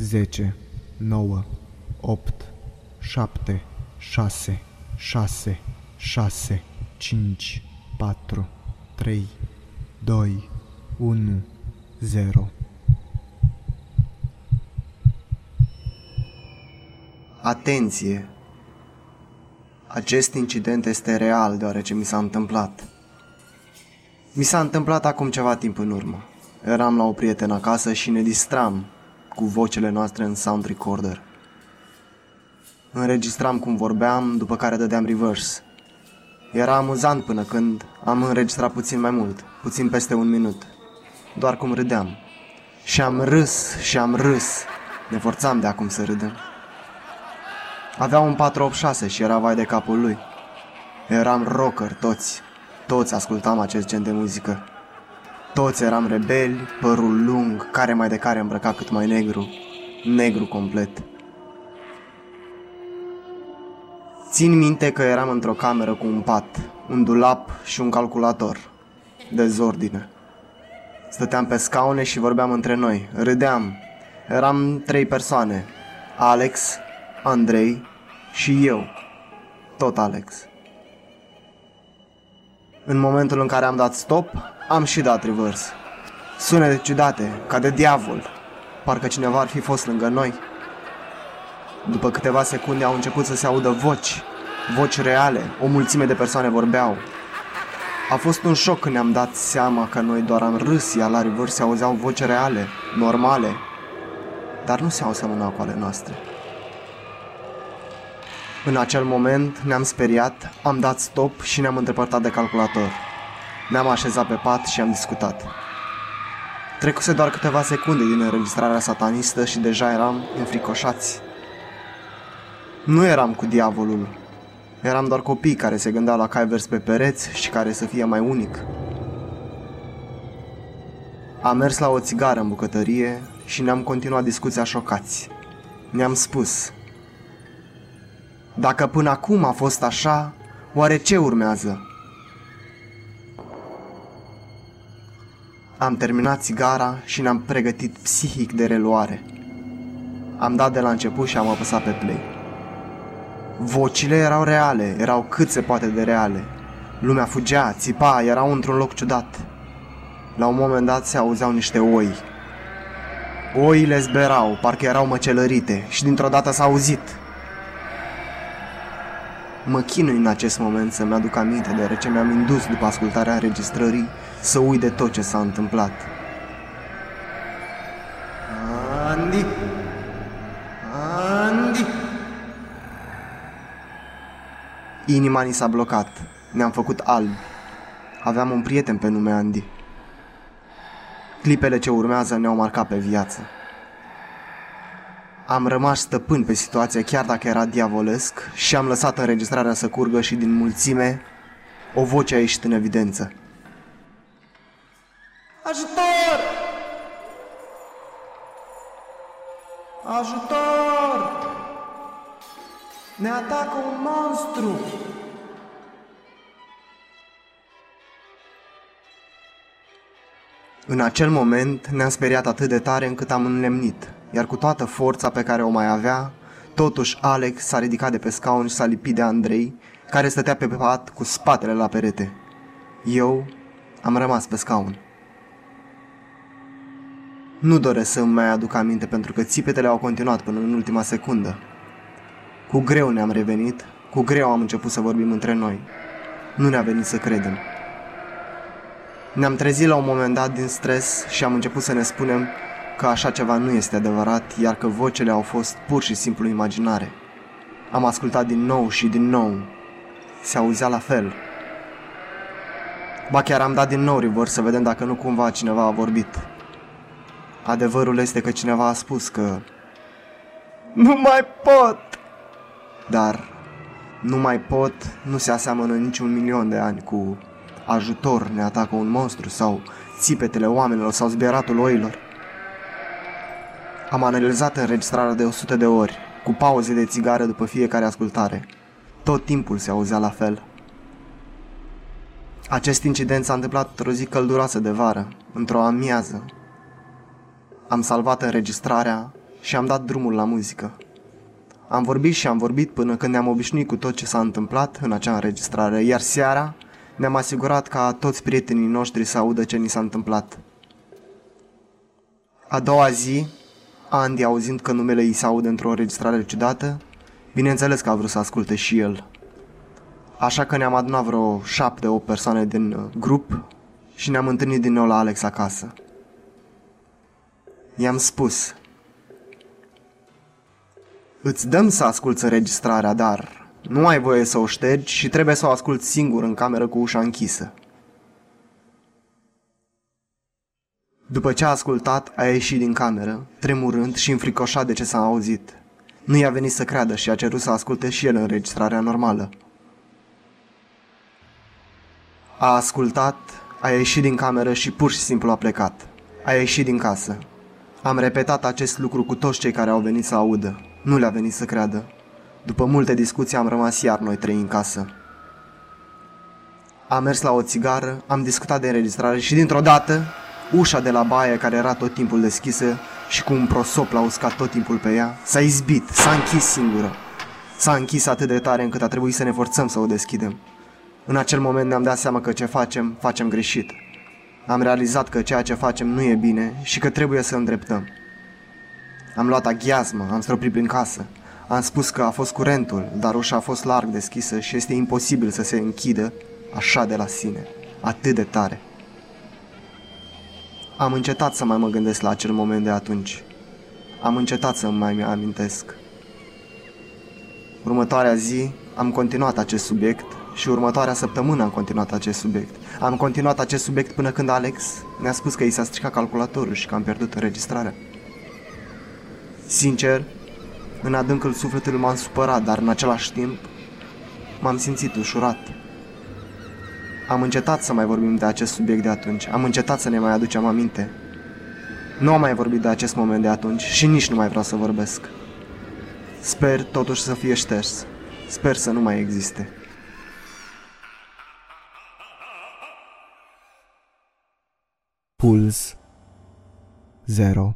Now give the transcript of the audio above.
10, 9, 8, 7, 6, 6, 6, 5, 4, 3, 2, 1, 0. Atenție! Acest incident este real deoarece mi s-a întâmplat. Mi s-a întâmplat acum ceva timp în urmă. Eram la o prietenă acasă și ne distram cu vocele noastre în sound recorder. Înregistram cum vorbeam, după care dădeam reverse. Era amuzant până când am înregistrat puțin mai mult, puțin peste un minut. Doar cum râdeam. Și am râs și am râs. Ne forțam de acum să râdem. Avea un 486 și era vai de capul lui. Eram rocker toți. Toți ascultam acest gen de muzică. Toți eram rebeli, părul lung, care mai de care îmbrăca cât mai negru. Negru complet. Țin minte că eram într-o cameră cu un pat, un dulap și un calculator. Dezordine. Stăteam pe scaune și vorbeam între noi. Râdeam. Eram trei persoane. Alex, Andrei și eu. Tot Alex. În momentul în care am dat stop, am și dat reverse. Sunete ciudate, ca de diavol. Parcă cineva ar fi fost lângă noi. După câteva secunde au început să se audă voci, voci reale, o mulțime de persoane vorbeau. A fost un șoc când ne-am dat seama că noi doar am râs, iar la reverse se auzeau voci reale, normale, dar nu se au cu ale noastre. În acel moment ne-am speriat, am dat stop și ne-am îndepărtat de calculator. Ne-am așezat pe pat și am discutat. Trecuse doar câteva secunde din înregistrarea satanistă și deja eram înfricoșați. Nu eram cu diavolul. Eram doar copii care se gândeau la cai vers pe pereți și care să fie mai unic. Am mers la o țigară în bucătărie și ne-am continuat discuția șocați. Ne-am spus, dacă până acum a fost așa, oare ce urmează? Am terminat țigara și ne-am pregătit psihic de reluare. Am dat de la început și am apăsat pe play. Vocile erau reale, erau cât se poate de reale. Lumea fugea, țipa, erau într-un loc ciudat. La un moment dat se auzeau niște oi. Oile zberau, parcă erau măcelărite și dintr-o dată s-a auzit – Mă chinui în acest moment să-mi aduc aminte, deoarece mi-am indus după ascultarea înregistrării să uit de tot ce s-a întâmplat. Andy! Andy! Inima ni s-a blocat. Ne-am făcut alb. Aveam un prieten pe nume Andy. Clipele ce urmează ne-au marcat pe viață. Am rămas stăpân pe situație chiar dacă era diavolesc și am lăsat înregistrarea să curgă și din mulțime o voce a ieșit în evidență. Ajutor! Ajutor! Ne atacă un monstru! În acel moment ne-am speriat atât de tare încât am înlemnit iar cu toată forța pe care o mai avea, totuși Alex s-a ridicat de pe scaun și s-a lipit de Andrei, care stătea pe pat cu spatele la perete. Eu am rămas pe scaun. Nu doresc să îmi mai aduc aminte pentru că țipetele au continuat până în ultima secundă. Cu greu ne-am revenit, cu greu am început să vorbim între noi. Nu ne-a venit să credem. Ne-am trezit la un moment dat din stres și am început să ne spunem că așa ceva nu este adevărat, iar că vocele au fost pur și simplu imaginare. Am ascultat din nou și din nou. Se auzea la fel. Ba chiar am dat din nou reverse să vedem dacă nu cumva cineva a vorbit. Adevărul este că cineva a spus că... Nu mai pot! Dar nu mai pot nu se aseamănă niciun milion de ani cu ajutor ne atacă un monstru sau țipetele oamenilor sau zbieratul oilor. Am analizat înregistrarea de 100 de ori, cu pauze de țigară după fiecare ascultare. Tot timpul se auzea la fel. Acest incident s-a întâmplat într-o zi călduroasă de vară, într-o amiază. Am salvat înregistrarea și am dat drumul la muzică. Am vorbit și am vorbit până când ne-am obișnuit cu tot ce s-a întâmplat în acea înregistrare, iar seara ne-am asigurat ca toți prietenii noștri să audă ce ni s-a întâmplat. A doua zi, Andy, auzind că numele ei se aude într-o înregistrare ciudată, bineînțeles că a vrut să asculte și el. Așa că ne-am adunat vreo șapte, o persoane din uh, grup și ne-am întâlnit din nou la Alex acasă. I-am spus, Îți dăm să asculți înregistrarea, dar nu ai voie să o ștergi și trebuie să o asculți singur în cameră cu ușa închisă. După ce a ascultat, a ieșit din cameră, tremurând și înfricoșat de ce s-a auzit. Nu i-a venit să creadă și a cerut să asculte și el înregistrarea normală. A ascultat, a ieșit din cameră și pur și simplu a plecat. A ieșit din casă. Am repetat acest lucru cu toți cei care au venit să audă. Nu le-a venit să creadă. După multe discuții am rămas iar noi trei în casă. Am mers la o țigară, am discutat de înregistrare și dintr-o dată, ușa de la baie care era tot timpul deschisă și cu un prosop l-a uscat tot timpul pe ea, s-a izbit, s-a închis singură. S-a închis atât de tare încât a trebuit să ne forțăm să o deschidem. În acel moment ne-am dat seama că ce facem, facem greșit. Am realizat că ceea ce facem nu e bine și că trebuie să îndreptăm. Am luat aghiazmă, am stropit prin casă. Am spus că a fost curentul, dar ușa a fost larg deschisă și este imposibil să se închidă așa de la sine, atât de tare. Am încetat să mai mă gândesc la acel moment de atunci. Am încetat să mai mi amintesc. Următoarea zi am continuat acest subiect și următoarea săptămână am continuat acest subiect. Am continuat acest subiect până când Alex ne-a spus că i s-a stricat calculatorul și că am pierdut înregistrarea. Sincer, în adâncul sufletului m-am supărat, dar în același timp m-am simțit ușurat. Am încetat să mai vorbim de acest subiect de atunci, am încetat să ne mai aducem aminte. Nu am mai vorbit de acest moment de atunci și nici nu mai vreau să vorbesc. Sper totuși să fie șters. Sper să nu mai existe. Puls 0